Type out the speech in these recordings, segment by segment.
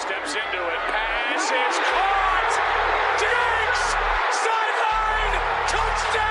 steps into it. Pass is caught. Diggs! Sideline! Touchdown!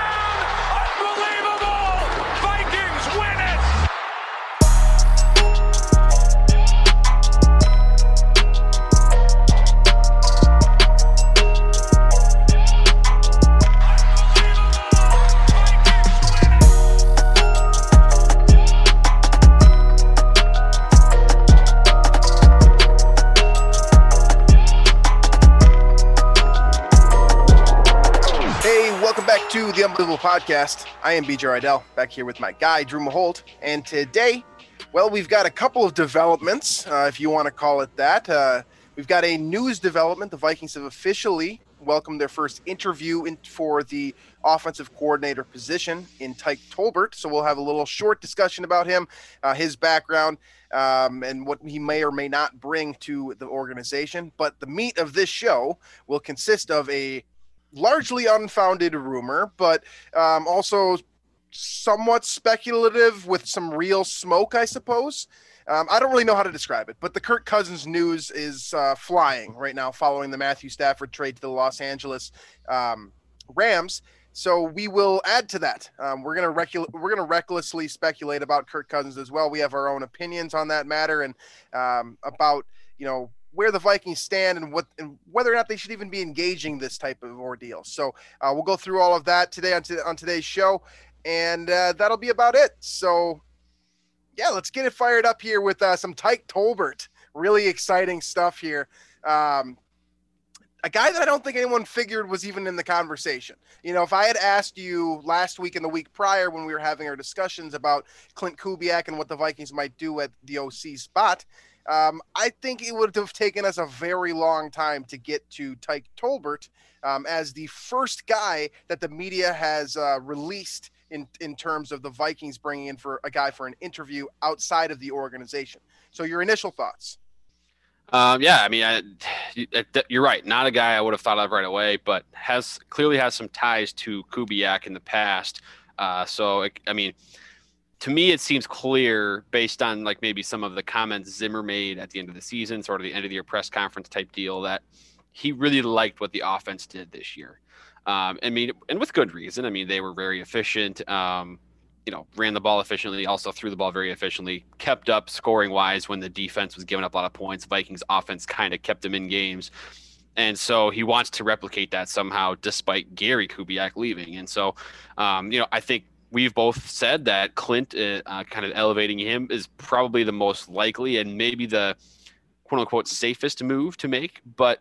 Podcast. I am BJ Reidell, back here with my guy, Drew Mahowald. And today, well, we've got a couple of developments, uh, if you want to call it that. Uh, we've got a news development. The Vikings have officially welcomed their first interview in, for the offensive coordinator position in Tyke Tolbert. So we'll have a little short discussion about him, uh, his background, um, and what he may or may not bring to the organization. But the meat of this show will consist of a largely unfounded rumor, but um, also somewhat speculative with some real smoke, I suppose. Um, I don't really know how to describe it, but the Kirk Cousins news is uh, flying right now following the Matthew Stafford trade to the Los Angeles um, Rams. So we will add to that. Um, we're gonna recu- we're gonna recklessly speculate about Kirk Cousins as well. We have our own opinions on that matter and um, about you know where the Vikings stand and what and whether or not they should even be engaging this type of ordeal. So uh, we'll go through all of that today on, on today's show, and uh, that'll be about it. So yeah, let's get it fired up here with uh, some Tyke Tolbert. Really exciting stuff here. Um, a guy that I don't think anyone figured was even in the conversation. You know, if I had asked you last week and the week prior when we were having our discussions about Clint Kubiak and what the Vikings might do at the OC spot, um, I think it would have taken us a very long time to get to Tyke Tolbert um, as the first guy that the media has uh, released in, in terms of the Vikings bringing in for a guy for an interview outside of the organization. So, your initial thoughts? Um, yeah, I mean, I, you- you're right. Not a guy I would have thought of right away, but has clearly has some ties to Kubiak in the past. Uh, so, it- I mean, to me, it seems clear based on like maybe some of the comments Zimmer made at the end of the season, sort of the end of the year press conference type deal, that he really liked what the offense did this year. Um, I mean, and with good reason. I mean, they were very efficient. Um, you know, ran the ball efficiently, also threw the ball very efficiently, kept up scoring wise when the defense was giving up a lot of points. Vikings offense kind of kept them in games. And so he wants to replicate that somehow, despite Gary Kubiak leaving. And so, um, you know, I think we've both said that Clint uh, uh, kind of elevating him is probably the most likely and maybe the quote unquote safest move to make. But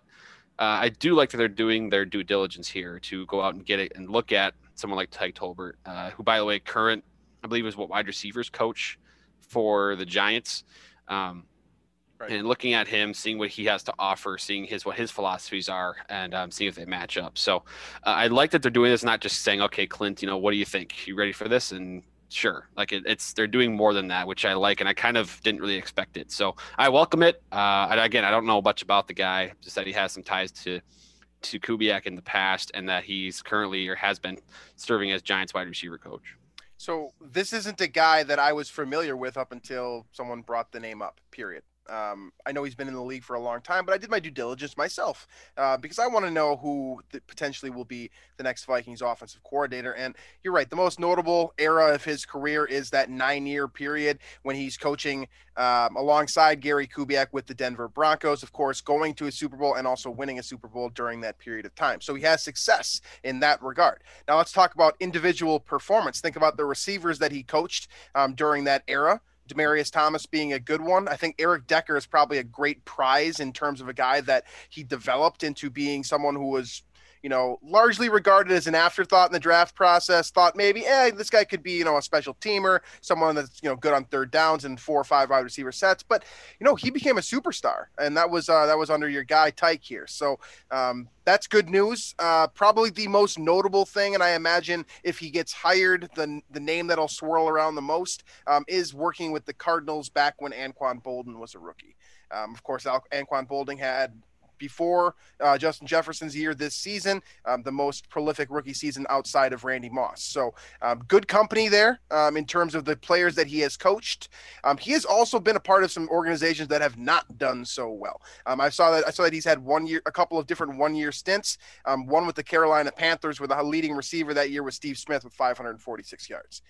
uh, I do like that they're doing their due diligence here to go out and get it and look at someone like Tyke Tolbert, uh, who, by the way, current, I believe, is what wide receivers coach for the Giants. Um, Right. And looking at him, seeing what he has to offer, seeing his what his philosophies are, and um, seeing if they match up. So uh, I like that they're doing this, not just saying, "Okay, Clint, you know, what do you think? You ready for this?" And sure, like it, it's they're doing more than that, which I like, and I kind of didn't really expect it. So I welcome it. Uh, and again, I don't know much about the guy, just that he has some ties to to Kubiak in the past, and that he's currently or has been serving as Giants wide receiver coach. So this isn't a guy that I was familiar with up until someone brought the name up. Period. Um, I know he's been in the league for a long time, but I did my due diligence myself uh, because I want to know who potentially will be the next Vikings offensive coordinator. And you're right, the most notable era of his career is that nine-year period when he's coaching um, alongside Gary Kubiak with the Denver Broncos, of course, going to a Super Bowl and also winning a Super Bowl during that period of time. So he has success in that regard. Now let's talk about individual performance. Think about the receivers that he coached um, during that era. Demaryius Thomas being a good one. I think Eric Decker is probably a great prize in terms of a guy that he developed into being someone who was, you know, largely regarded as an afterthought in the draft process. Thought maybe, eh, this guy could be, you know, a special teamer, someone that's, you know, good on third downs and four or five wide receiver sets. But, you know, he became a superstar, and that was uh, that was under your guy Tyke here. So um, that's good news. Uh, probably the most notable thing, and I imagine if he gets hired, the the name that'll swirl around the most um, is working with the Cardinals back when Anquan Boldin was a rookie. Um, of course, Al- Anquan Boldin had before uh, Justin Jefferson's year this season, um, the most prolific rookie season outside of Randy Moss. So um, good company there um, in terms of the players that he has coached. Um, he has also been a part of some organizations that have not done so well. Um, I saw that I saw that he's had one year, a couple of different one year stints. Um, one with the Carolina Panthers, where the leading receiver that year was Steve Smith with 546 yards.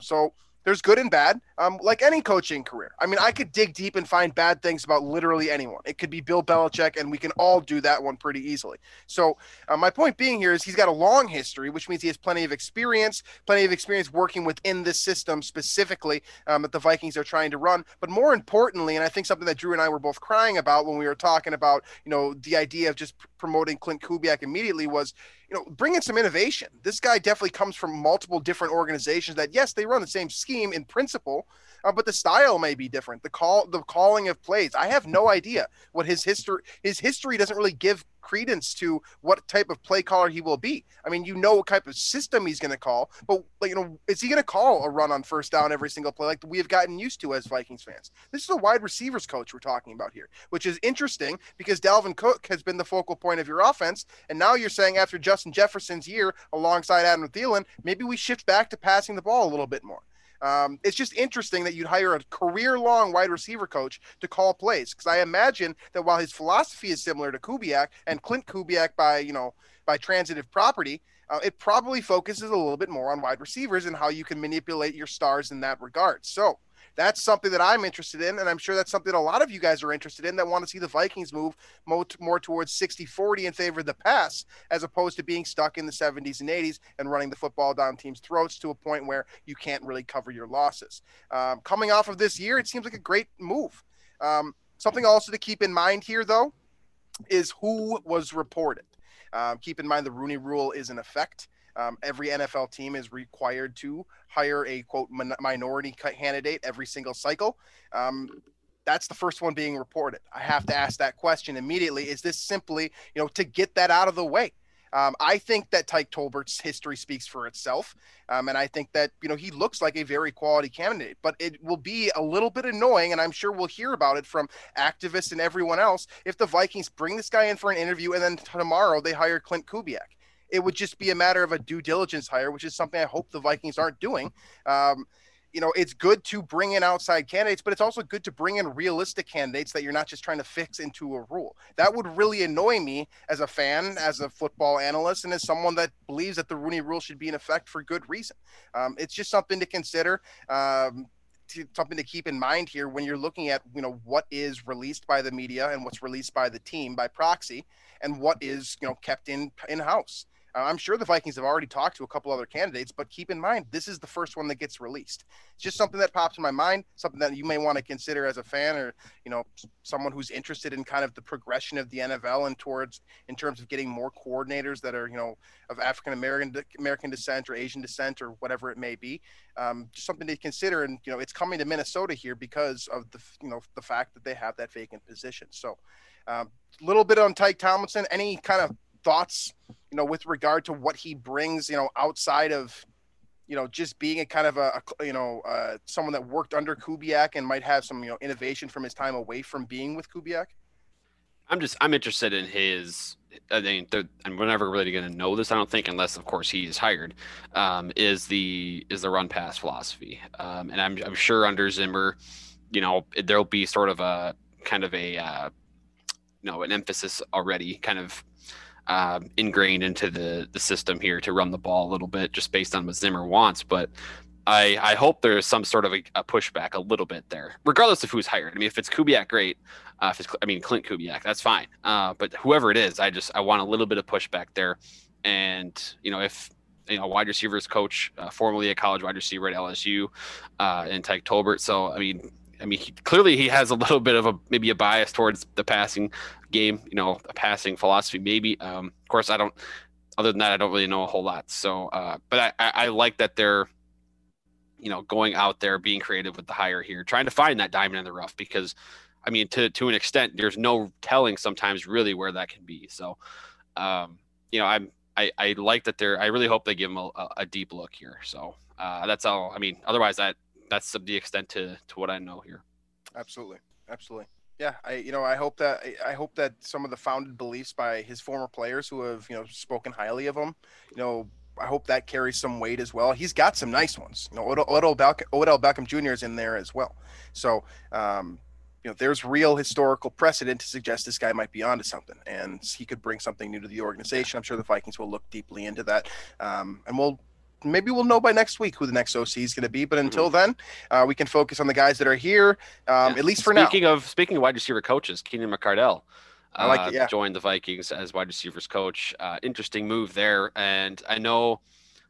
so there's good and bad, um, like any coaching career. I mean, I could dig deep and find bad things about literally anyone. It could be Bill Belichick, and we can all do that one pretty easily. So, uh, my point being here is he's got a long history, which means he has plenty of experience, plenty of experience working within this system specifically um, that the Vikings are trying to run. But more importantly, and I think something that Drew and I were both crying about when we were talking about, you know, the idea of just promoting Clint Kubiak immediately was you know, bring in some innovation. This guy definitely comes from multiple different organizations that, yes, they run the same scheme in principle, uh, but the style may be different. The call, the calling of plays. I have no idea what his history. His history doesn't really give credence to what type of play caller he will be. I mean, you know what type of system he's going to call, but like, you know, is he going to call a run on first down every single play like we have gotten used to as Vikings fans? This is a wide receivers coach we're talking about here, which is interesting because Dalvin Cook has been the focal point of your offense, and now you're saying after Justin Jefferson's year alongside Adam Thielen, maybe we shift back to passing the ball a little bit more. Um, it's just interesting that you'd hire a career long wide receiver coach to call plays because I imagine that while his philosophy is similar to Kubiak and Clint Kubiak by, you know, by transitive property, uh, it probably focuses a little bit more on wide receivers and how you can manipulate your stars in that regard. So, that's something that I'm interested in. And I'm sure that's something a lot of you guys are interested in that want to see the Vikings move more, more towards 60 40 in favor of the pass, as opposed to being stuck in the 70s and 80s and running the football down teams' throats to a point where you can't really cover your losses. Um, coming off of this year, it seems like a great move. Um, something also to keep in mind here, though, is who was reported. Um, keep in mind the Rooney Rule is in effect. Um, every NFL team is required to hire a quote minority candidate every single cycle. Um, that's the first one being reported. I have to ask that question immediately. Is this simply, you know, to get that out of the way? Um, I think that Tyke Tolbert's history speaks for itself. Um, and I think that, you know, he looks like a very quality candidate, but it will be a little bit annoying. And I'm sure we'll hear about it from activists and everyone else if the Vikings bring this guy in for an interview and then tomorrow they hire Clint Kubiak. It would just be a matter of a due diligence hire, which is something I hope the Vikings aren't doing. Um, you know, it's good to bring in outside candidates, but it's also good to bring in realistic candidates that you're not just trying to fix into a rule. That would really annoy me as a fan, as a football analyst, and as someone that believes that the Rooney rule should be in effect for good reason. Um, it's just something to consider. Um, to, something to keep in mind here when you're looking at you know what is released by the media and what's released by the team by proxy and what is you know kept in in house I'm sure the Vikings have already talked to a couple other candidates, but keep in mind this is the first one that gets released. It's just something that pops in my mind, something that you may want to consider as a fan or you know someone who's interested in kind of the progression of the NFL and towards in terms of getting more coordinators that are you know of African American American descent or Asian descent or whatever it may be. Um, just something to consider, and you know it's coming to Minnesota here because of the you know the fact that they have that vacant position. So. A um, little bit on Tyke Tomlinson. Any kind of thoughts, you know, with regard to what he brings, you know, outside of, you know, just being a kind of a, a you know, uh, someone that worked under Kubiak and might have some, you know, innovation from his time away from being with Kubiak? I'm just I'm interested in his. I mean, and we're never really going to know this. I don't think, unless of course he is hired. Um, is the is the run pass philosophy, um, and I'm I'm sure under Zimmer, you know, there'll be sort of a kind of a uh, you know an emphasis already, kind of um, ingrained into the the system here to run the ball a little bit, just based on what Zimmer wants. But I I hope there's some sort of a, a pushback a little bit there, regardless of who's hired. I mean, if it's Kubiak, great. Uh, if it's I mean Clint Kubiak, that's fine. Uh, but whoever it is, I just I want a little bit of pushback there. And you know, if you know, wide receivers coach, uh, formerly a college wide receiver at LSU, uh, and Tyke Tolbert. So, I mean, I mean, he, clearly he has a little bit of a maybe a bias towards the passing game, you know, a passing philosophy. Maybe, um, of course, I don't. Other than that, I don't really know a whole lot. So, uh, but I, I, I like that they're, you know, going out there, being creative with the hire here, trying to find that diamond in the rough. Because, I mean, to to an extent, there's no telling sometimes really where that can be. So, um, you know, I'm I, I like that they're. I really hope they give them a, a deep look here. So uh, that's all. I mean, otherwise that that's the extent to to what I know here. Absolutely, absolutely. Yeah, I you know I hope that I hope that some of the founded beliefs by his former players who have you know spoken highly of him, you know, I hope that carries some weight as well. He's got some nice ones. You know, Odell, Odell, Beckham, Odell Beckham Jr. is in there as well. So, um, you know, there's real historical precedent to suggest this guy might be onto something, and he could bring something new to the organization. I'm sure the Vikings will look deeply into that, um, and we'll maybe we'll know by next week who the next OC is going to be. But until mm-hmm. then, uh, we can focus on the guys that are here, um, yeah. at least for speaking now. Speaking of speaking of wide receiver coaches, Keenan McCardell. I like it, uh, yeah. joined the Vikings as wide receivers coach. Uh, interesting move there, and I know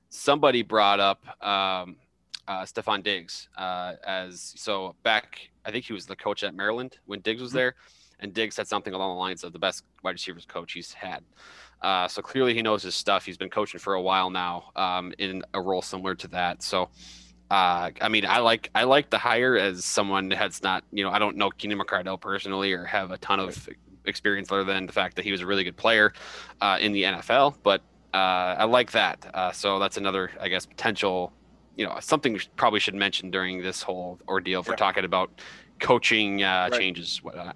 somebody brought up um, uh, Stefon Diggs uh, as so back. I think he was the coach at Maryland when Diggs was mm-hmm. And Diggs said something along the lines of the best wide receivers coach he's had. Uh, so clearly he knows his stuff. He's been coaching for a while now um, in a role similar to that. So, uh, I mean, I like I like the hire as someone that's not you know I don't know Keenan McCardell personally or have a ton of experience other than the fact that he was a really good player uh, in the NFL. But uh, I like that. Uh, so that's another I guess potential you know something we probably should mention during this whole ordeal if yeah. we're talking about coaching uh, right. changes whatnot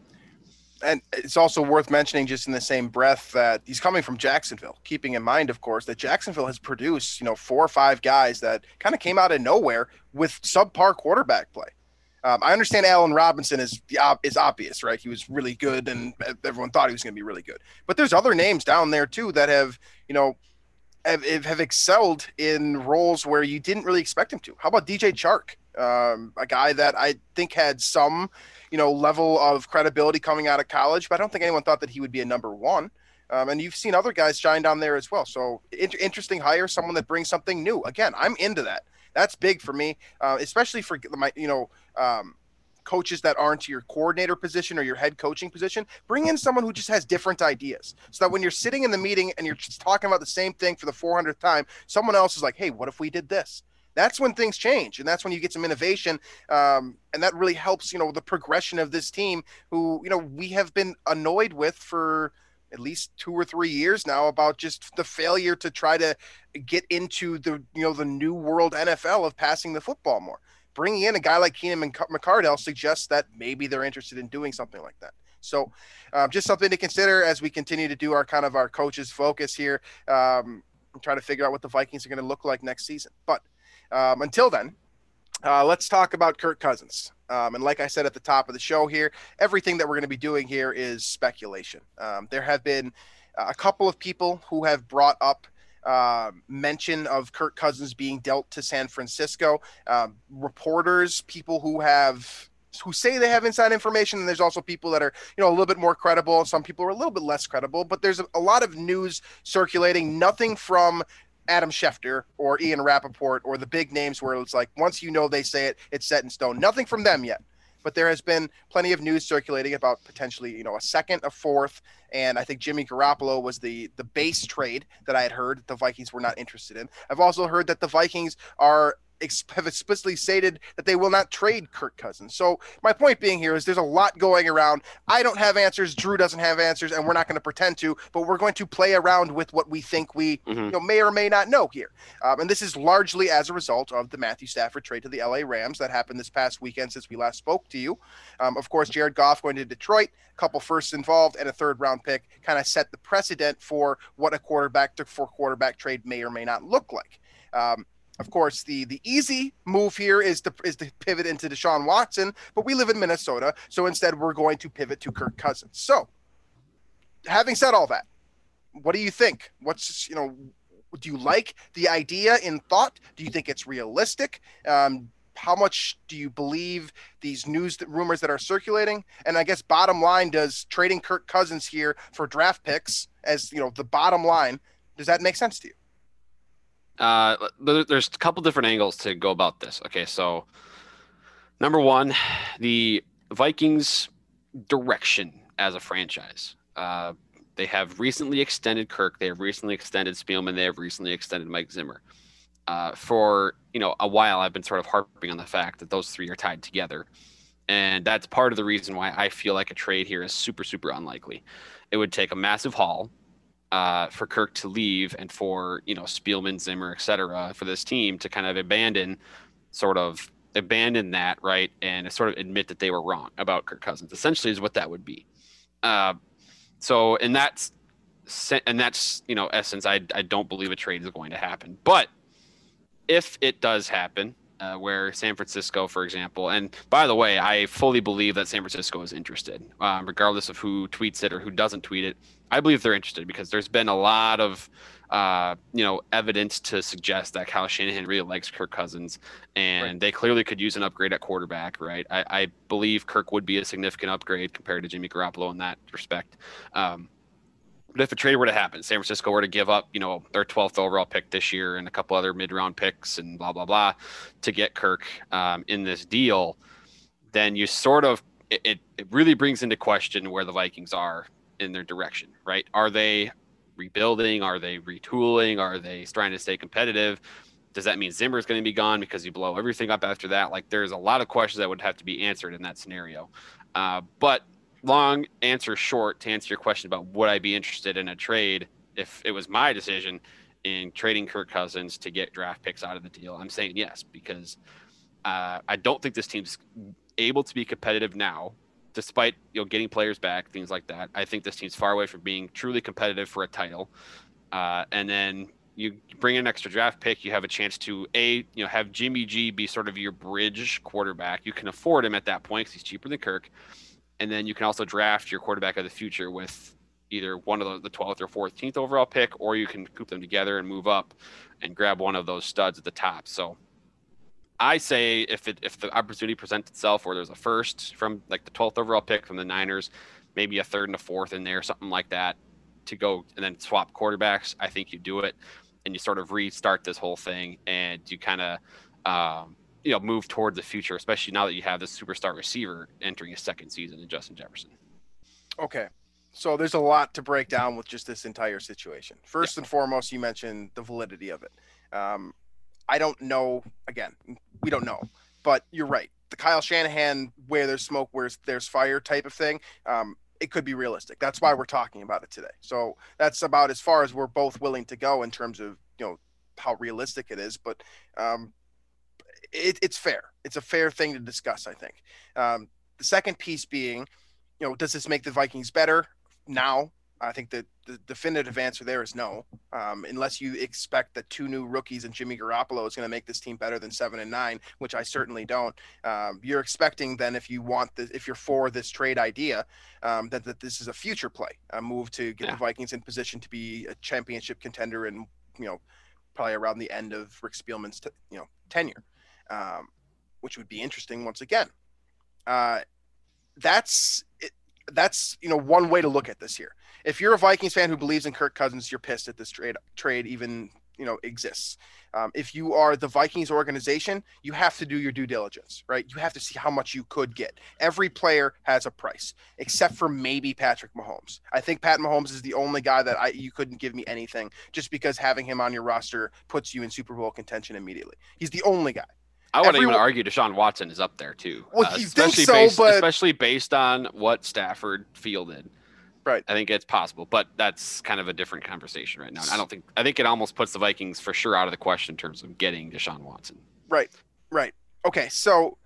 and it's also worth mentioning just in the same breath that he's coming from Jacksonville, keeping in mind, of course, that Jacksonville has produced, you know, four or five guys that kind of came out of nowhere with subpar quarterback play. Um, I understand Allen Robinson is is obvious, right? He was really good, and everyone thought he was going to be really good. But there's other names down there too that have, you know, have, have excelled in roles where you didn't really expect him to. How about DJ Chark, um, a guy that I think had some you know, level of credibility coming out of college, but I don't think anyone thought that he would be a number one. Um, and you've seen other guys shine down there as well. So in- interesting hire, someone that brings something new. Again, I'm into that. That's big for me, uh, especially for my, you know, um, coaches that aren't your coordinator position or your head coaching position. Bring in someone who just has different ideas, so that when you're sitting in the meeting and you're just talking about the same thing for the 400th time, someone else is like, "Hey, what if we did this?" That's when things change and that's when you get some innovation um, and that really helps you know the progression of this team who you know we have been annoyed with for at least two or three years now about just the failure to try to get into the you know the new world NFL of passing the football more. Bringing in a guy like Keenan McCardell suggests that maybe they're interested in doing something like that. So, um, just something to consider as we continue to do our kind of our coaches focus here, um, and try to figure out what the Vikings are going to look like next season. But um, until then, uh, let's talk about Kirk Cousins. Um, and like I said at the top of the show here, everything that we're going to be doing here is speculation. Um, there have been a couple of people who have brought up uh, mention of Kirk Cousins being dealt to San Francisco. Um, reporters, people who have who say they have inside information and there's also people that are you know a little bit more credible some people are a little bit less credible but there's a, a lot of news circulating nothing from Adam Schefter or Ian Rapoport or the big names where it's like once you know they say it, it's set in stone. Nothing from them yet. But there has been plenty of news circulating about potentially, you know, a second, a fourth, and I think Jimmy Garoppolo was the the base trade that I had heard the Vikings were not interested in. I've also heard that the Vikings are have explicitly stated that they will not trade Kirk Cousins. So my point being here is there's a lot going around. I don't have answers. Drew doesn't have answers, and we're not going to pretend to. But we're going to play around with what we think we mm-hmm. you know may or may not know here. Um, and this is largely as a result of the Matthew Stafford trade to the LA Rams that happened this past weekend since we last spoke to you. Um, of course, Jared Goff going to Detroit, a couple firsts involved, and a third round pick kind of set the precedent for what a quarterback to for quarterback trade may or may not look like. Um, of course, the the easy move here is to is to pivot into Deshaun Watson, but we live in Minnesota, so instead we're going to pivot to Kirk Cousins. So, having said all that, what do you think? What's you know, do you like the idea in thought? Do you think it's realistic? Um, how much do you believe these news rumors that are circulating? And I guess bottom line, does trading Kirk Cousins here for draft picks as you know the bottom line, does that make sense to you? Uh, there's a couple different angles to go about this. Okay, so number one, the Vikings' direction as a franchise. Uh, they have recently extended Kirk. They have recently extended Spielman. They have recently extended Mike Zimmer. Uh, for you know a while, I've been sort of harping on the fact that those three are tied together, and that's part of the reason why I feel like a trade here is super super unlikely. It would take a massive haul uh, for Kirk to leave and for you know Spielman, Zimmer, etc. for this team to kind of abandon sort of abandon that, right, and sort of admit that they were wrong about Kirk Cousins. Essentially, is what that would be. Uh, so, and that's and that's you know essence. I I don't believe a trade is going to happen, but if it does happen, uh, where San Francisco, for example, and by the way, I fully believe that San Francisco is interested, um, regardless of who tweets it or who doesn't tweet it. I believe they're interested because there's been a lot of uh, you know, evidence to suggest that Kyle Shanahan really likes Kirk Cousins, and right. they clearly could use an upgrade at quarterback, right? I, I, believe Kirk would be a significant upgrade compared to Jimmy Garoppolo in that respect. Um, but if a trade were to happen, San Francisco were to give up, you know, their 12th overall pick this year and a couple other mid-round picks and blah blah blah to get Kirk um, in this deal, then you sort of it, it really brings into question where the Vikings are in their direction, right? Are they rebuilding? Are they retooling? Are they trying to stay competitive? Does that mean Zimmer is going to be gone because you blow everything up after that? Like, there's a lot of questions that would have to be answered in that scenario. Uh, but long answer short to answer your question about would I be interested in a trade if it was my decision in trading Kirk Cousins to get draft picks out of the deal? I'm saying yes because uh, I don't think this team's able to be competitive now despite you know getting players back, things like that. I think this team's far away from being truly competitive for a title. Uh, and then you bring in an extra draft pick, you have a chance to a you know have Jimmy G be sort of your bridge quarterback. You can afford him at that point because he's cheaper than Kirk, and then you can also draft your quarterback of the future with either one of the, 12th or 14th overall pick, or you can coop them together and move up and grab one of those studs at the top. So I say if it if the opportunity presents itself where there's a first from like the 12th overall pick from the Niners, maybe a third and a fourth in there, something like that, to go and then swap quarterbacks, I think you do it and you sort of restart this whole thing and you kind of um, you know move towards the future, especially now that you have this superstar receiver entering his second season in Justin Jefferson. Okay. So there's a lot to break down with just this entire situation. First yeah. and foremost, you mentioned the validity of it. Um, I don't know. Again, we don't know, but you're right. The Kyle Shanahan, where there's smoke, where there's fire type of thing, um, it could be realistic. That's why we're talking about it today. So that's about as far as we're both willing to go in terms of you know how realistic it is. But um, it, it's fair. It's a fair thing to discuss. I think. Um, the second piece being, you know, does this make the Vikings better now? I think that the definitive answer there is no, um, unless you expect that two new rookies and Jimmy Garoppolo is going to make this team better than seven and nine, which I certainly don't. Um, you're expecting then, if you want the, if you're for this trade idea, um, that that this is a future play, a move to get yeah. the Vikings in position to be a championship contender, and you know, probably around the end of Rick Spielman's t- you know tenure, um, which would be interesting once again. Uh, that's it, that's you know one way to look at this here if you're a Vikings fan who believes in Kirk Cousins, you're pissed at this trade trade even you know exists. Um, if you are the Vikings organization, you have to do your due diligence, right? You have to see how much you could get. Every player has a price, except for maybe Patrick Mahomes. I think Pat Mahomes is the only guy that I you couldn't give me anything just because having him on your roster puts you in Super Bowl contention immediately. He's the only guy. I wouldn't even argue Deshaun Watson is up there too. Well, uh, especially so, based, but... especially based on what Stafford fielded. Right. I think it's possible, but that's kind of a different conversation right now. I don't think I think it almost puts the Vikings for sure out of the question in terms of getting Deshaun Watson. Right. Right. Okay. So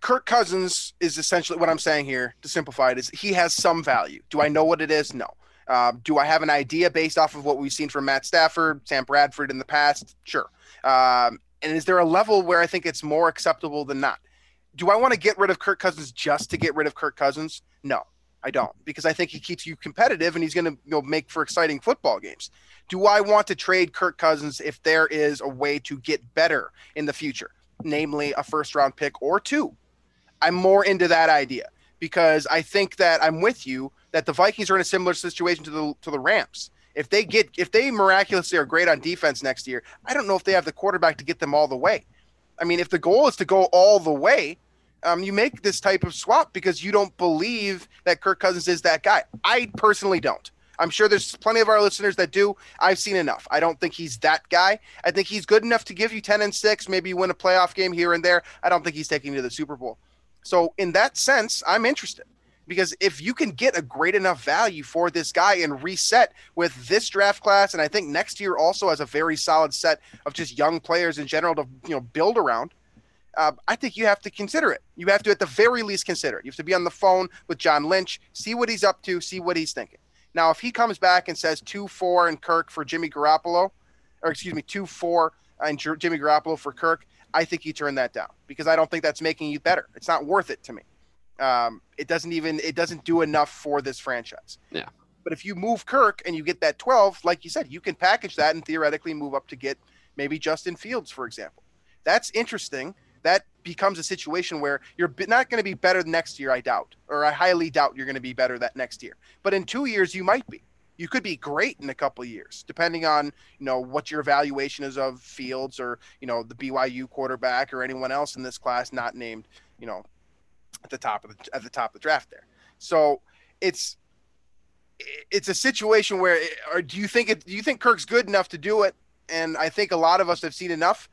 Kirk Cousins is essentially what I'm saying here to simplify it is he has some value. Do I know what it is? No. Um, do I have an idea based off of what we've seen from Matt Stafford, Sam Bradford in the past? Sure. Um, and is there a level where I think it's more acceptable than not? Do I want to get rid of Kirk Cousins just to get rid of Kirk Cousins? No. I don't because I think he keeps you competitive and he's going to you know, make for exciting football games. Do I want to trade Kirk Cousins if there is a way to get better in the future, namely a first round pick or two? I'm more into that idea because I think that I'm with you that the Vikings are in a similar situation to the to the Rams. If they get if they miraculously are great on defense next year, I don't know if they have the quarterback to get them all the way. I mean, if the goal is to go all the way, um, you make this type of swap because you don't believe that Kirk Cousins is that guy. I personally don't. I'm sure there's plenty of our listeners that do. I've seen enough. I don't think he's that guy. I think he's good enough to give you 10 and 6, maybe win a playoff game here and there. I don't think he's taking you to the Super Bowl. So, in that sense, I'm interested because if you can get a great enough value for this guy and reset with this draft class, and I think next year also has a very solid set of just young players in general to you know build around, uh, I think you have to consider it. You have to, at the very least, consider it. You have to be on the phone with John Lynch, see what he's up to, see what he's thinking. Now, if he comes back and says two four and Kirk for Jimmy Garoppolo, or excuse me, two four and Jimmy Garoppolo for Kirk, I think you turn that down because I don't think that's making you better. It's not worth it to me. Um, it doesn't even it doesn't do enough for this franchise. Yeah. But if you move Kirk and you get that 12, like you said, you can package that and theoretically move up to get maybe Justin Fields, for example. That's interesting. That becomes a situation where you're not going to be better next year, I doubt, or I highly doubt you're going to be better that next year. But in two years, you might be. You could be great in a couple years, depending on you know what your evaluation is of Fields or you know the BYU quarterback or anyone else in this class not named you know at the top of the at the top of the draft there. So it's it's a situation where eh, or do you think it do you think Kirk's good enough to do it? And I think a lot of us have seen enough.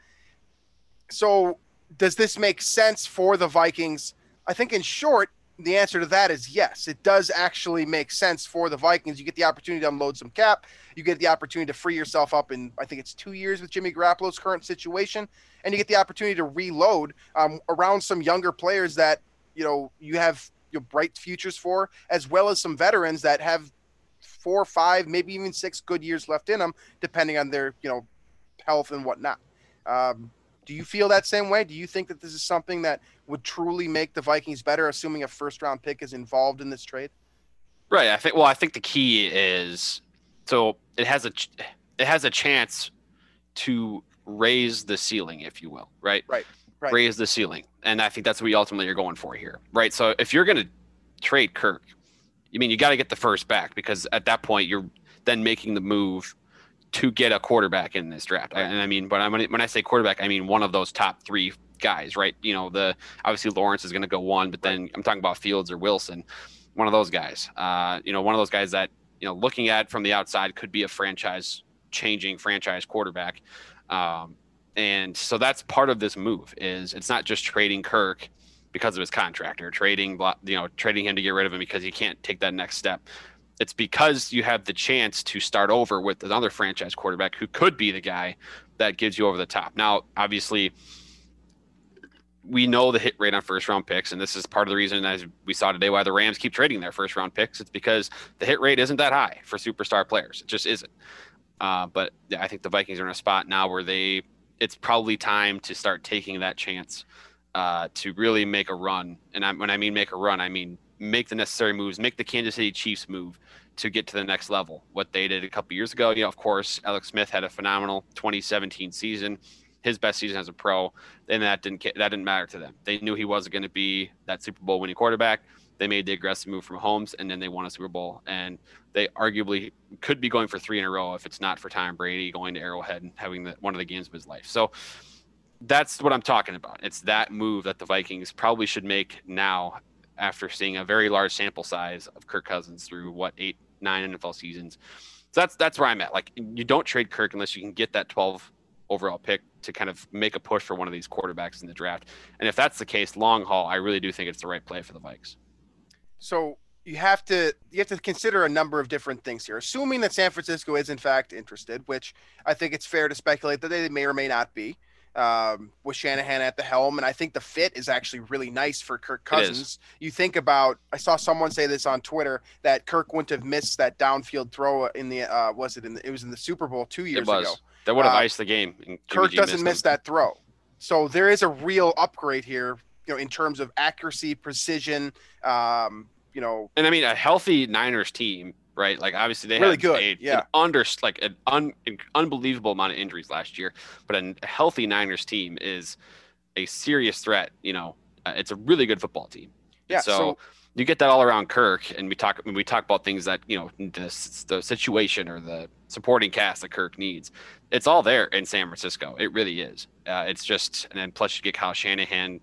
So does this make sense for the Vikings? I think in short, the answer to that is yes. It does actually make sense for the Vikings. You get the opportunity to unload some cap. You get the opportunity to free yourself up in, I think it's two years with Jimmy Garoppolo's current situation. And you get the opportunity to reload um, around some younger players that, you know, you have your bright futures for, as well as some veterans that have four, five, maybe even six good years left in them, depending on their, you know, health and whatnot. Um, do you feel that same way? Do you think that this is something that would truly make the Vikings better, assuming a first round pick is involved in this trade? Right. I think. Well, I think the key is so it has a it has a chance to raise the ceiling, if you will. Right. Right. Right. Raise the ceiling, and I think that's what we ultimately are going for here. Right. So if you're going to trade Kirk, you mean you got to get the first back because at that point you're then making the move to get a quarterback in this draft. And I mean, but I when I say quarterback, I mean one of those top three guys, right? You know, the obviously Lawrence is going to go one, but then. I'm talking about Fields or Wilson, one of those guys. Uh, you know, one of those guys that you know, looking at from the outside, could be a franchise changing franchise quarterback. Um, and so that's part of this move is it's not just trading Kirk because of his contract or trading you know trading him to get rid of him because he can't take that next step it's because you have the chance to start over with another franchise quarterback who could be the guy that gives you over the top. Now, obviously, we know the hit rate on first round picks, and this is part of the reason, as we saw today, why the Rams keep trading their first round picks. It's because the hit rate isn't that high for superstar players. It just isn't. Uh, but yeah, I think the Vikings are in a spot now where they, it's probably time to start taking that chance uh, to really make a run. And I, when I mean make a run, I mean make the necessary moves, make the Kansas City Chiefs move to get to the next level. What they did a couple years ago, you know, of course, Alex Smith had a phenomenal 2017 season, his best season as a pro, and that didn't that didn't matter to them. They knew he wasn't going to be that Super Bowl winning quarterback. They made the aggressive move from Holmes, and then they won a Super Bowl. And they arguably could be going for three in a row if it's not for Tom Brady going to Arrowhead and having the, one of the games of his life. So that's what I'm talking about. It's that move that the Vikings probably should make now after seeing a very large sample size of Kirk Cousins through what eight, nine NFL seasons. So that's that's where I'm at. Like you don't trade Kirk unless you can get that 12 overall pick to kind of make a push for one of these quarterbacks in the draft. And if that's the case, long haul, I really do think it's the right play for the Vikes. So you have to you have to consider a number of different things here. Assuming that San Francisco is in fact interested, which I think it's fair to speculate that they may or may not be um, with Shanahan at the helm, and I think the fit is actually really nice for Kirk Cousins. You think about, I saw someone say this on Twitter that Kirk wouldn't have missed that downfield throw in the uh, was it in the, it was in the Super Bowl two years ago. That would have uh, iced the game. Kirk doesn't miss that throw, so there is a real upgrade here, you know, in terms of accuracy, precision. Um, you know, and I mean a healthy Niners team right? Like obviously they really had good, a, yeah, an under like an, un, an unbelievable amount of injuries last year, but a healthy Niners team is a serious threat. You know, uh, it's a really good football team. Yeah. So, so, you get that all around Kirk, and we talk when we talk about things that you know the the situation or the supporting cast that Kirk needs. It's all there in San Francisco. It really is. Uh, it's just and then plus you get Kyle Shanahan,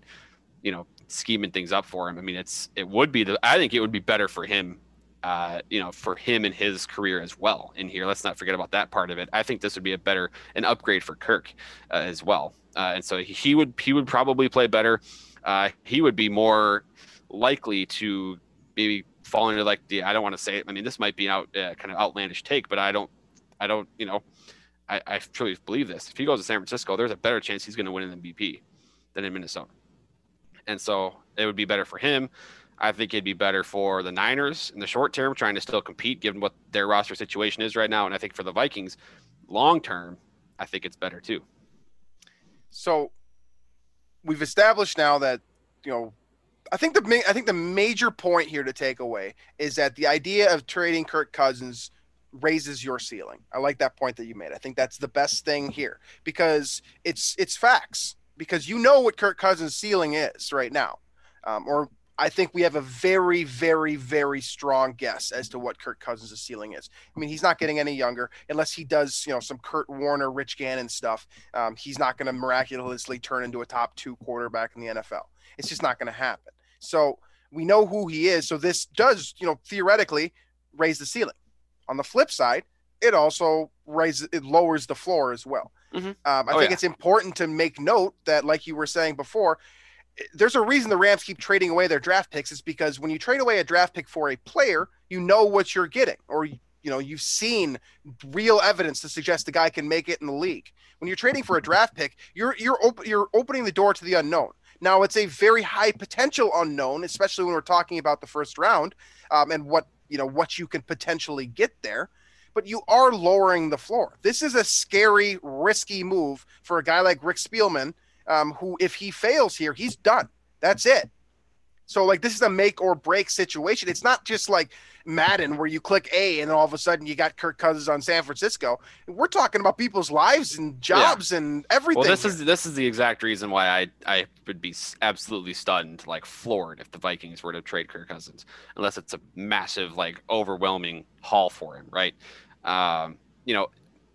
you know, scheming things up for him. I mean, it's it would be the I think it would be better for him uh, you know, for him and his career as well in here. Let's not forget about that part of it. I think this would be a better an upgrade for Kirk uh, as well, uh, and so he would he would probably play better. Uh, he would be more likely to maybe fall into like the I don't want to say it. I mean, this might be out uh, kind of outlandish take, but I don't I don't you know I, I truly believe this. If he goes to San Francisco, there's a better chance he's going to win an MVP than in Minnesota. And so it would be better for him. I think it'd be better for the Niners in the short term, trying to still compete given what their roster situation is right now. And I think for the Vikings, long term, I think it's better too. So we've established now that you know I think the I think the major point here to take away is that the idea of trading Kirk Cousins raises your ceiling. I like that point that you made. I think that's the best thing here because it's it's facts because you know what Kirk Cousins' ceiling is right now, um, or I think we have a very, very, very strong guess as to what Kirk Cousins' ceiling is. I mean, he's not getting any younger unless he does, you know, some Kurt Warner, Rich Gannon stuff. Um, he's not going to miraculously turn into a top two quarterback in the NFL. It's just not going to happen. So we know who he is. So this does, you know, theoretically raise the ceiling. On the flip side, it also raises, it lowers the floor as well. Mm-hmm. Um, I oh, think yeah. it's important to make note that, like you were saying before, there's a reason the Rams keep trading away their draft picks is because when you trade away a draft pick for a player, you know what you're getting, or you know you've seen real evidence to suggest the guy can make it in the league. When you're trading for a draft pick, you're you're op- you're opening the door to the unknown. Now it's a very high potential unknown, especially when we're talking about the first round um, and what you know what you can potentially get there. But you are lowering the floor. This is a scary, risky move for a guy like Rick Spielman um, who, if he fails here, he's done. That's it. So, like, this is a make or break situation. It's not just like Madden where you click A and all of a sudden you got Kirk Cousins on San Francisco. We're talking about people's lives and jobs yeah. and everything. Well, this here. is this is the exact reason why I I would be absolutely stunned, like floored, if the Vikings were to trade Kirk Cousins, unless it's a massive, like, overwhelming haul for him, right? Um, you know,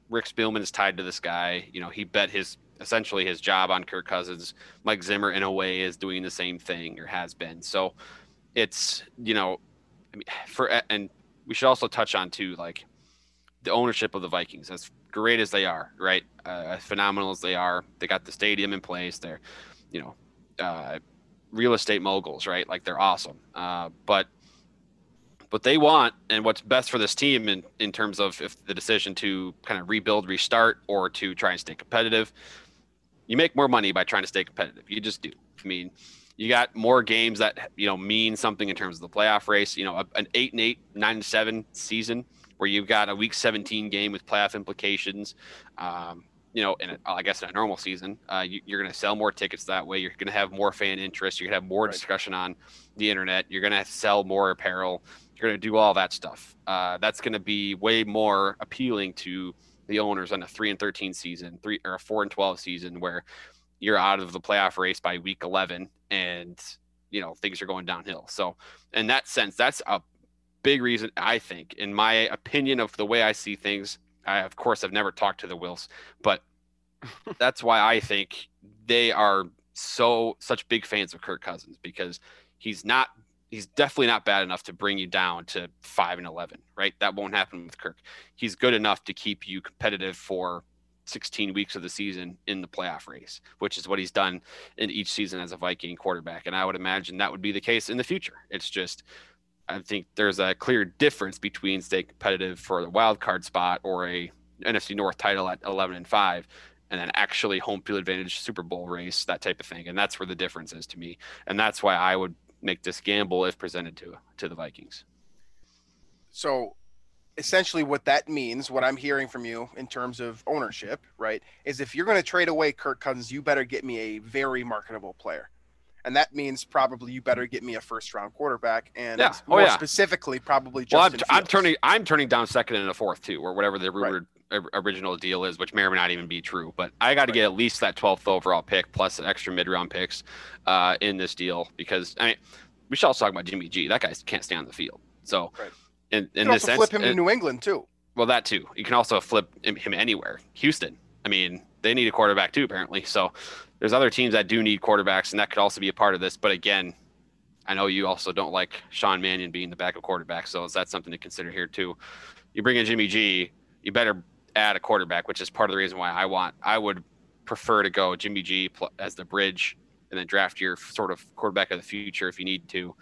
Rick Spielman is tied to this guy. You know, he bet his essentially his job on Kirk Cousins. Mike Zimmer, in a way, is doing the same thing or has been. So it's you know, I mean, for and we should also touch on too, like the ownership of the Vikings. As great as they are, right? Uh, as phenomenal as they are, they got the stadium in place. They're, you know, uh, real estate moguls, right? Like they're awesome. Uh, but what they want and what's best for this team in, in terms of if the decision to kind of rebuild, restart, or to try and stay competitive, you make more money by trying to stay competitive. You just do. I mean, you got more games that you know mean something in terms of the playoff race. You know, an eight and eight, nine and seven season where you've got a week 17 game with playoff implications. Um, you know, in a, I guess in a normal season, uh, you, are going to sell more tickets that way. You're going to have more fan interest. You're going to have more right. discussion on the internet. You're going to sell more apparel. You're going to do all that stuff. Uh, that's going to be way more appealing to the owners on a three and thirteen season, three or a four and twelve season, where you're out of the playoff race by week eleven, and you know things are going downhill. So, in that sense, that's a big reason I think, in my opinion of the way I see things. I, of course, I've never talked to the Wilfs, but that's why I think they are so such big fans of Kirk Cousins because he's not he's definitely not bad enough to bring you down to five and eleven, right? That won't happen with Kirk. He's good enough to keep you competitive for 16 weeks of the season in the playoff race, which is what he's done in each season as a Viking quarterback. And I would imagine that would be the case in the future. It's just I think there's a clear difference between staying competitive for the wild card spot or a NFC North title at 11 and 5 and then actually home field advantage Super Bowl race, that type of thing. And that's where the difference is to me. And that's why I would make this gamble if presented to to the Vikings. So essentially what that means, what I'm hearing from you in terms of ownership, right, is if you're going to trade away Kirk Cousins, you better get me a very marketable player. And that means probably you better get me a first round quarterback, and yeah. oh, more yeah. specifically, probably Justin. Well, I'm, I'm, turning I'm turning down second and a fourth too, or whatever the rumored original deal is, which may or may not even be true. But I got to right. get at least that 12th overall pick plus an extra mid round picks uh, in this deal because I mean we should also talk about Jimmy G. That guy can't stay on the field. So right. in, in this sense, flip him to New England too. Well, that too. You can also flip him anywhere. Houston. I mean, they need a quarterback too, apparently. So there's other teams that do need quarterbacks, and that could also be a part of this. But again, I know you also don't like Sean Mannion being the backup quarterback, so is that something to consider here too? You bring in Jimmy G, you better add a quarterback, which is part of the reason why I want. I would prefer to go Jimmy G as the bridge, and then draft your sort of quarterback of the future if you need to.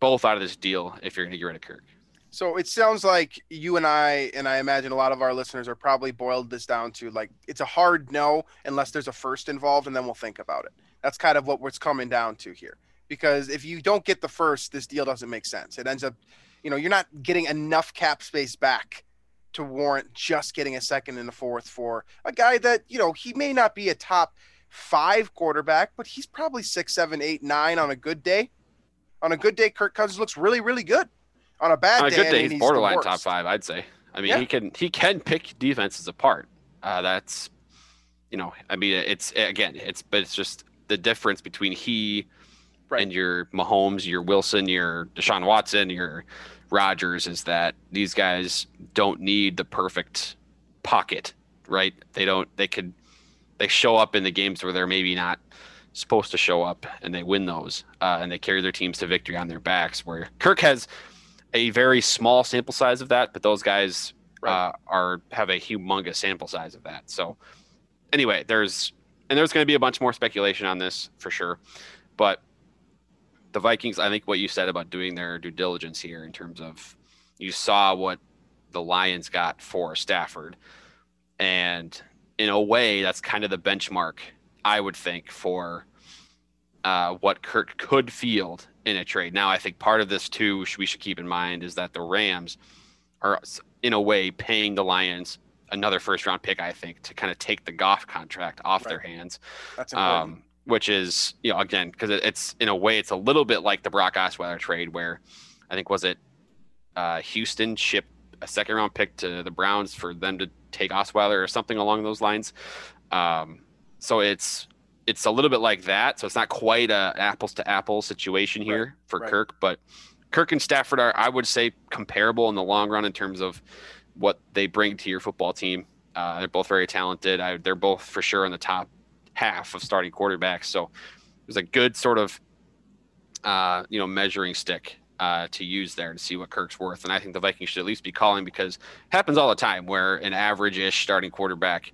Both out of this deal if you're going to get rid of Kirk. So it sounds like you and I, and I imagine a lot of our listeners are probably boiled this down to like it's a hard no unless there's a first involved, and then we'll think about it. That's kind of what what's coming down to here. Because if you don't get the first, this deal doesn't make sense. It ends up, you know, you're not getting enough cap space back to warrant just getting a second and a fourth for a guy that, you know, he may not be a top five quarterback, but he's probably six, seven, eight, nine on a good day. On a good day, Kirk Cousins looks really, really good. On a bad On a day, good I day, mean, he's borderline top five, I'd say. I mean, Yeah. he can he can pick defenses apart. Uh, that's, you know, I mean, it's again, it's but it's just the difference between he Right. and your Mahomes, your Wilson, your Deshaun Watson, your Rodgers is that these guys don't need the perfect pocket, right? They don't. They could they show up in the games where they're maybe not supposed to show up, and they win those, uh, and they carry their teams to victory on their backs. Where Kirk has a very small sample size of that, but those guys Right. uh, are have a humongous sample size of that. So anyway, there's and there's going to be a bunch more speculation on this for sure, but the Vikings, I think what you said about doing their due diligence here in terms of you saw what the Lions got for Stafford, and in a way, that's kind of the benchmark I would think for uh, what Kirk could field in a trade. Now, I think part of this too we should keep in mind is that the Rams are in a way paying the Lions another first round pick. I think to kind of take the Goff contract off their hands That's important. um, which is you know again because it, it's in a way it's a little bit like the Brock Osweiler trade where I think was it uh, Houston shipped a second round pick to the Browns for them to take Osweiler or something along those lines. Um, so it's it's a little bit like that. So it's not quite a apples to apples situation here Right, for right. Kirk, but Kirk and Stafford are I would say comparable in the long run in terms of what they bring to your football team. Uh, they're both very talented. I, they're both for sure on the top half of starting quarterbacks. So it was a good sort of uh, you know measuring stick uh, to use there to see what Kirk's worth. And I think the Vikings should at least be calling because happens all the time where an average-ish starting quarterback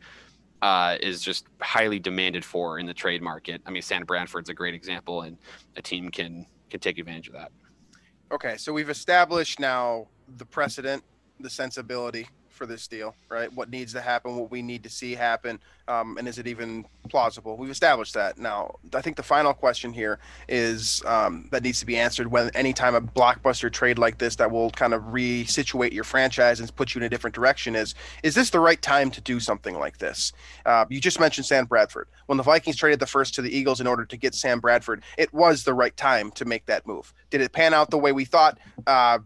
uh, is just highly demanded for in the trade market. I mean, Sam Bradford's a great example, and a team can can take advantage of that. Okay, so we've established now the precedent, the sensibility for this deal, right? What needs to happen, what we need to see happen, um, and is it even plausible? We've established that. Now, I think the final question here is um, that needs to be answered when anytime a blockbuster trade like this that will kind of resituate your franchise and put you in a different direction is is this the right time to do something like this? Uh, you just mentioned Sam Bradford. When the Vikings traded the first to the Eagles in order to get Sam Bradford, it was the right time to make that move. Did it pan out the way we thought? Uh,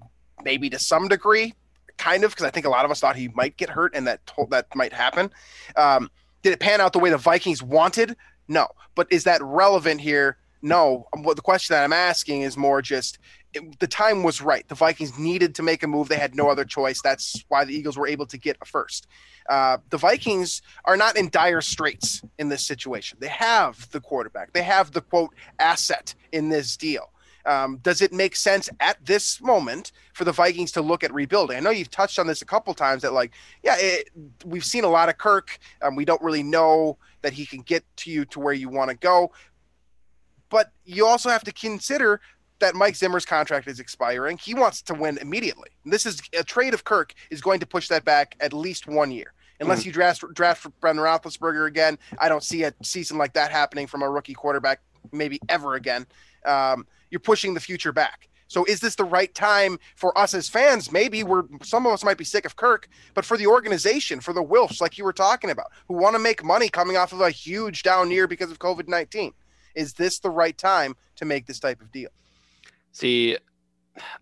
maybe to some degree, kind of, because I think a lot of us thought he might get hurt and that to- that might happen. Um, did it pan out the way the Vikings wanted? No. But is that relevant here? No. What the question that I'm asking is more just it, the time was right. The Vikings needed to make a move. They had no other choice. That's why the Eagles were able to get a first. Uh, the Vikings are not in dire straits in this situation. They have the quarterback. They have the quote asset in this deal. Um, does it make sense at this moment for the Vikings to look at rebuilding? I know you've touched on this a couple times that, like, yeah, it, we've seen a lot of Kirk. Um, we don't really know that he can get to you to where you want to go. But you also have to consider that Mike Zimmer's contract is expiring. He wants to win immediately. And this is a trade of Kirk is going to push that back at least one year. Unless you draft draft for Brendan Roethlisberger again, I don't see a season like that happening from a rookie quarterback maybe ever again. Um, you're pushing the future back. So is this the right time for us as fans? Maybe we're some of us might be sick of Kirk, but for the organization, for the Wilfs, like you were talking about, who want to make money coming off of a huge down year because of COVID nineteen, is this the right time to make this type of deal? See,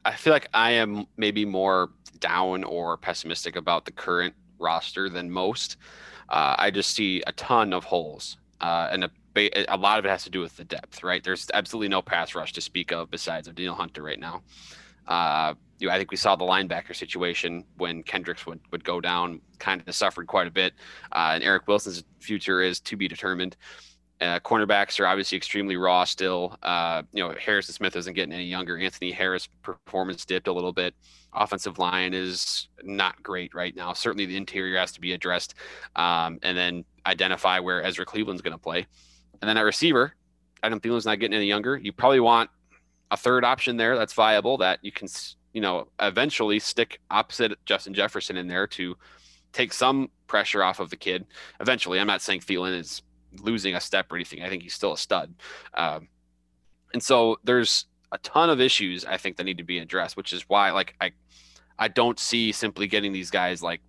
I feel like I am maybe more down or pessimistic about the current roster than most. Uh, I just see a ton of holes, uh, and a, a lot of it has to do with the depth. Right, there's absolutely no pass rush to speak of besides of Danielle Hunter right now. Uh, you know, I think we saw the linebacker situation when Kendricks would, would go down, kind of suffered quite a bit, uh, and Eric Wilson's future is to be determined. Uh, cornerbacks are obviously extremely raw still. Uh, you know, Harrison Smith isn't getting any younger. Anthony Harris' performance dipped a little bit. Offensive line is not great right now. Certainly, the interior has to be addressed, um, and then identify where Ezra Cleveland's going to play. And then at receiver, Adam Thielen's not getting any younger. You probably want a third option there that's viable that you can, you know, eventually stick opposite Justin Jefferson in there to take some pressure off of the kid. Eventually, I'm not saying Thielen is losing a step or anything. I think he's still a stud. Um, and so there's a ton of issues I think that need to be addressed, which is why like I I don't see simply getting these guys like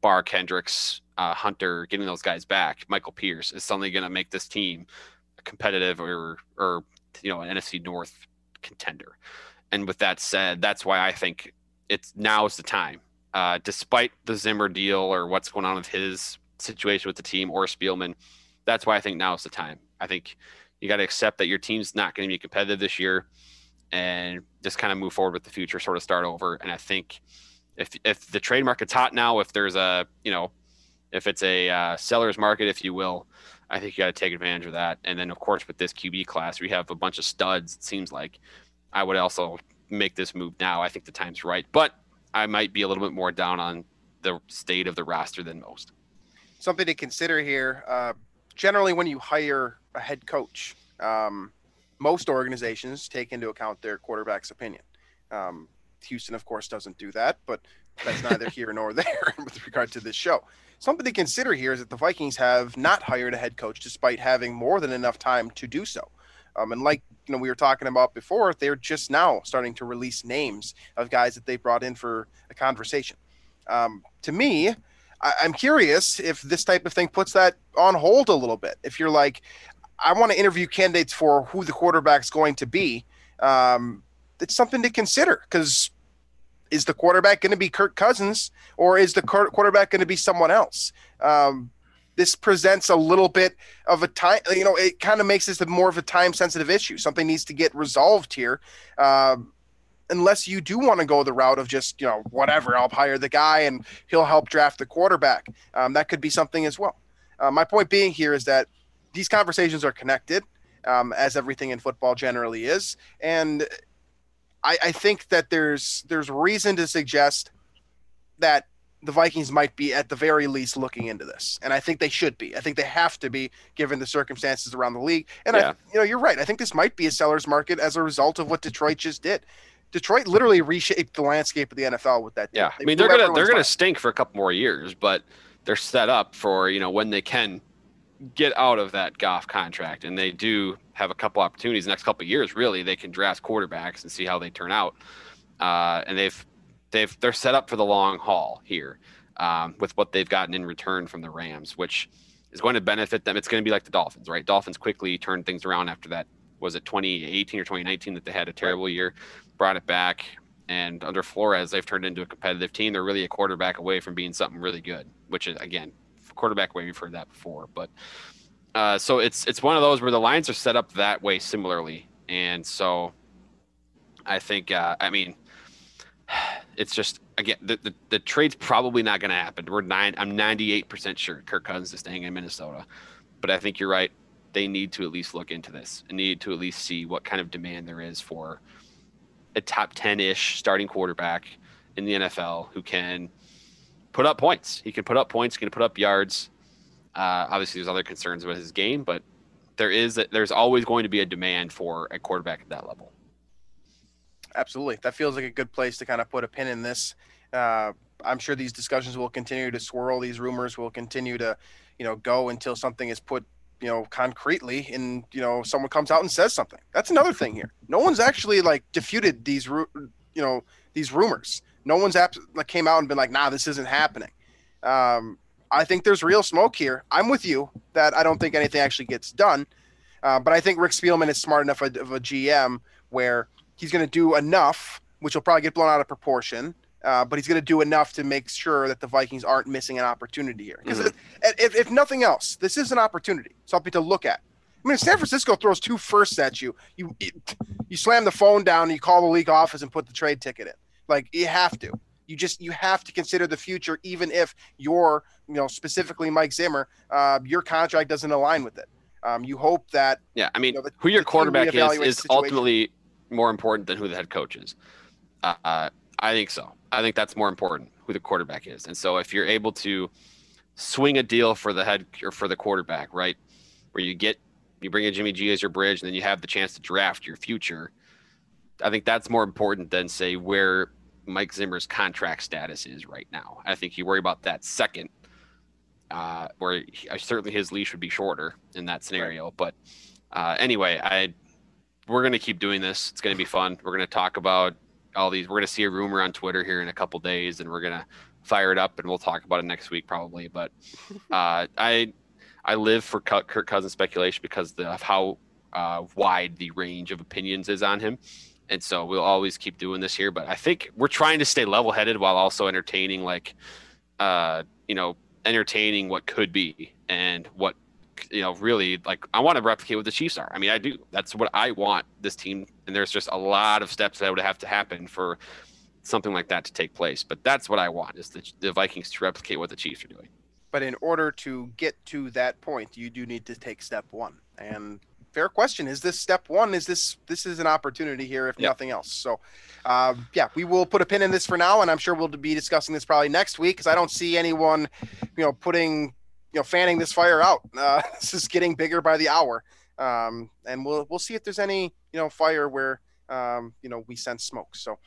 Barr Kendricks, uh, Hunter, getting those guys back, Michael Pierce is suddenly going to make this team competitive or or you know an NFC North contender. And with that said, that's why I think it's now is the time. Uh, despite the Zimmer deal or what's going on with his situation with the team or Spielman, that's why I think now is the time. I think you got to accept that your team's not going to be competitive this year and just kind of move forward with the future, sort of start over. And I think if if the trade market's hot now, if there's a you know, if it's a uh, seller's market, if you will, I think you got to take advantage of that. And then of course with this QB class, we have a bunch of studs. It seems like I would also make this move now. I think the time's right, but I might be a little bit more down on the state of the roster than most. Something to consider here. Uh, generally, when you hire a head coach, um, most organizations take into account their quarterback's opinion. Um, Houston, of course, doesn't do that, but that's neither here nor there with regard to this show. Something to consider here is that the Vikings have not hired a head coach despite having more than enough time to do so. Um, and like you know we were talking about before, they're just now starting to release names of guys that they brought in for a conversation. Um, to me, I, I'm curious if this type of thing puts that on hold a little bit. If you're like, I want to interview candidates for who the quarterback's going to be, um, it's something to consider because is the quarterback going to be Kirk Cousins or is the quarterback going to be someone else? Um, this presents a little bit of a time, you know, it kind of makes this more of a time sensitive issue. Something needs to get resolved here. Um, unless you do want to go the route of just, you know, whatever, I'll hire the guy and he'll help draft the quarterback. Um, that could be something as well. Uh, my point being here is that these conversations are connected, um, as everything in football generally is. And I, I think that there's there's reason to suggest that the Vikings might be at the very least looking into this, and I think they should be. I think they have to be given the circumstances around the league. And yeah. I, you know, you're right. I think this might be a seller's market as a result of what Detroit just did. Detroit literally reshaped the landscape of the NFL with that. Yeah, I mean they're gonna they're gonna stink for a couple more years, but they're set up for you know when they can get out of that Goff contract, and they do have a couple opportunities next couple years. Really, they can draft quarterbacks and see how they turn out. Uh, and they've they've they're set up for the long haul here um, with what they've gotten in return from the Rams, which is going to benefit them. It's going to be like the Dolphins, right? Dolphins quickly turned things around after that. Was it 2018 or 2019 that they had a terrible year? Brought it back, and under Flores, they've turned into a competitive team. They're really a quarterback away from being something really good, which is again quarterback way. We've heard that before, but uh, so it's it's one of those where the Lions are set up that way similarly, and so I think uh, I mean it's just again the, the, the trade's probably not going to happen. We're nine. I'm 98 percent sure Kirk Cousins is staying in Minnesota, but I think you're right. They need to at least look into this and need to at least see what kind of demand there is for a top 10 ish starting quarterback in the NFL who can put up points. He can put up points. He can put up yards. Uh, obviously, there's other concerns with his game, but there is there's always going to be a demand for a quarterback at that level. Absolutely, that feels like a good place to kind of put a pin in this. Uh, I'm sure these discussions will continue to swirl. These rumors will continue to, you know, go until something is put, you know, concretely, and you know, someone comes out and says something. That's another thing here. No one's actually like defuted these, you know, these rumors. No one's ap- like came out and been like, "Nah, this isn't happening." Um, I think there's real smoke here. I'm with you that I don't think anything actually gets done, uh, but I think Rick Spielman is smart enough of a GM where he's going to do enough, which will probably get blown out of proportion. Uh, but he's going to do enough to make sure that the Vikings aren't missing an opportunity here. Because mm-hmm. if, if nothing else, this is an opportunity, something to look at. I mean, if San Francisco throws two firsts at you. You you slam the phone down and you call the league office and put the trade ticket in. Like you have to. You just you have to consider the future, even if your you know specifically Mike Zimmer, uh, your contract doesn't align with it. Um, you hope that yeah, I mean, the, who your quarterback is is ultimately more important than who the head coach is. Uh, I think so. I think that's more important who the quarterback is. And so if you're able to swing a deal for the head or for the quarterback, right, where you get you bring in Jimmy G as your bridge, and then you have the chance to draft your future. I think that's more important than say where Mike Zimmer's contract status is right now. I think you worry about that second. uh, where he, uh, certainly his leash would be shorter in that scenario. Right. But uh, anyway, I we're gonna keep doing this. It's gonna be fun. We're gonna talk about all these. We're gonna see a rumor on Twitter here in a couple days, and we're gonna fire it up, and we'll talk about it next week probably. But uh, I I live for Kirk Cousins speculation because of how uh, wide the range of opinions is on him. And so we'll always keep doing this here. But I think we're trying to stay level headed while also entertaining, like, uh, you know, entertaining what could be and what, you know, really like I want to replicate what the Chiefs are. I mean, I do. That's what I want this team. And there's just a lot of steps that would have to happen for something like that to take place. But that's what I want is the, the Vikings to replicate what the Chiefs are doing. But in order to get to that point, you do need to take step one. And fair question. Is this step one? Is this this is an opportunity here, if yep. nothing else? So, uh, yeah, we will put a pin in this for now, and I'm sure we'll be discussing this probably next week because I don't see anyone, you know, putting, you know, fanning this fire out. Uh, this is getting bigger by the hour, um, and we'll we'll see if there's any, you know, fire where, um, you know, we sense smoke. So.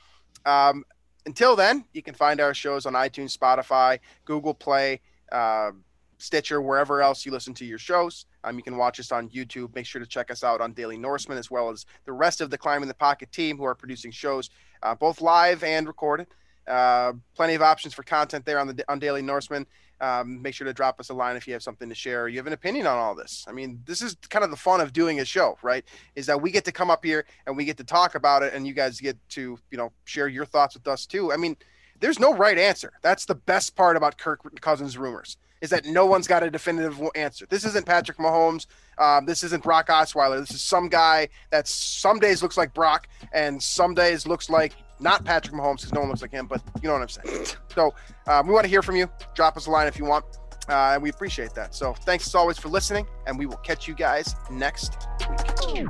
Um, until then, you can find our shows on iTunes, Spotify, Google Play, uh, Stitcher, wherever else you listen to your shows. Um, you can watch us on YouTube. Make sure to check us out on Daily Norseman as well as the rest of the Climbing the Pocket team who are producing shows uh, both live and recorded. Uh, plenty of options for content there on the on Daily Norseman. Um, make sure to drop us a line if you have something to share you have an opinion on all this. I mean, this is kind of the fun of doing a show, right? Is that we get to come up here and we get to talk about it, and you guys get to you know share your thoughts with us too. I mean, there's no right answer. That's the best part about Kirk Cousins rumors is that no one's got a definitive answer. This isn't Patrick Mahomes. Um, this isn't Brock Osweiler. This is some guy that some days looks like Brock and some days looks like not Patrick Mahomes because no one looks like him, but you know what I'm saying. So um, we want to hear from you. Drop us a line if you want. Uh, and we appreciate that. So thanks as always for listening, and we will catch you guys next week.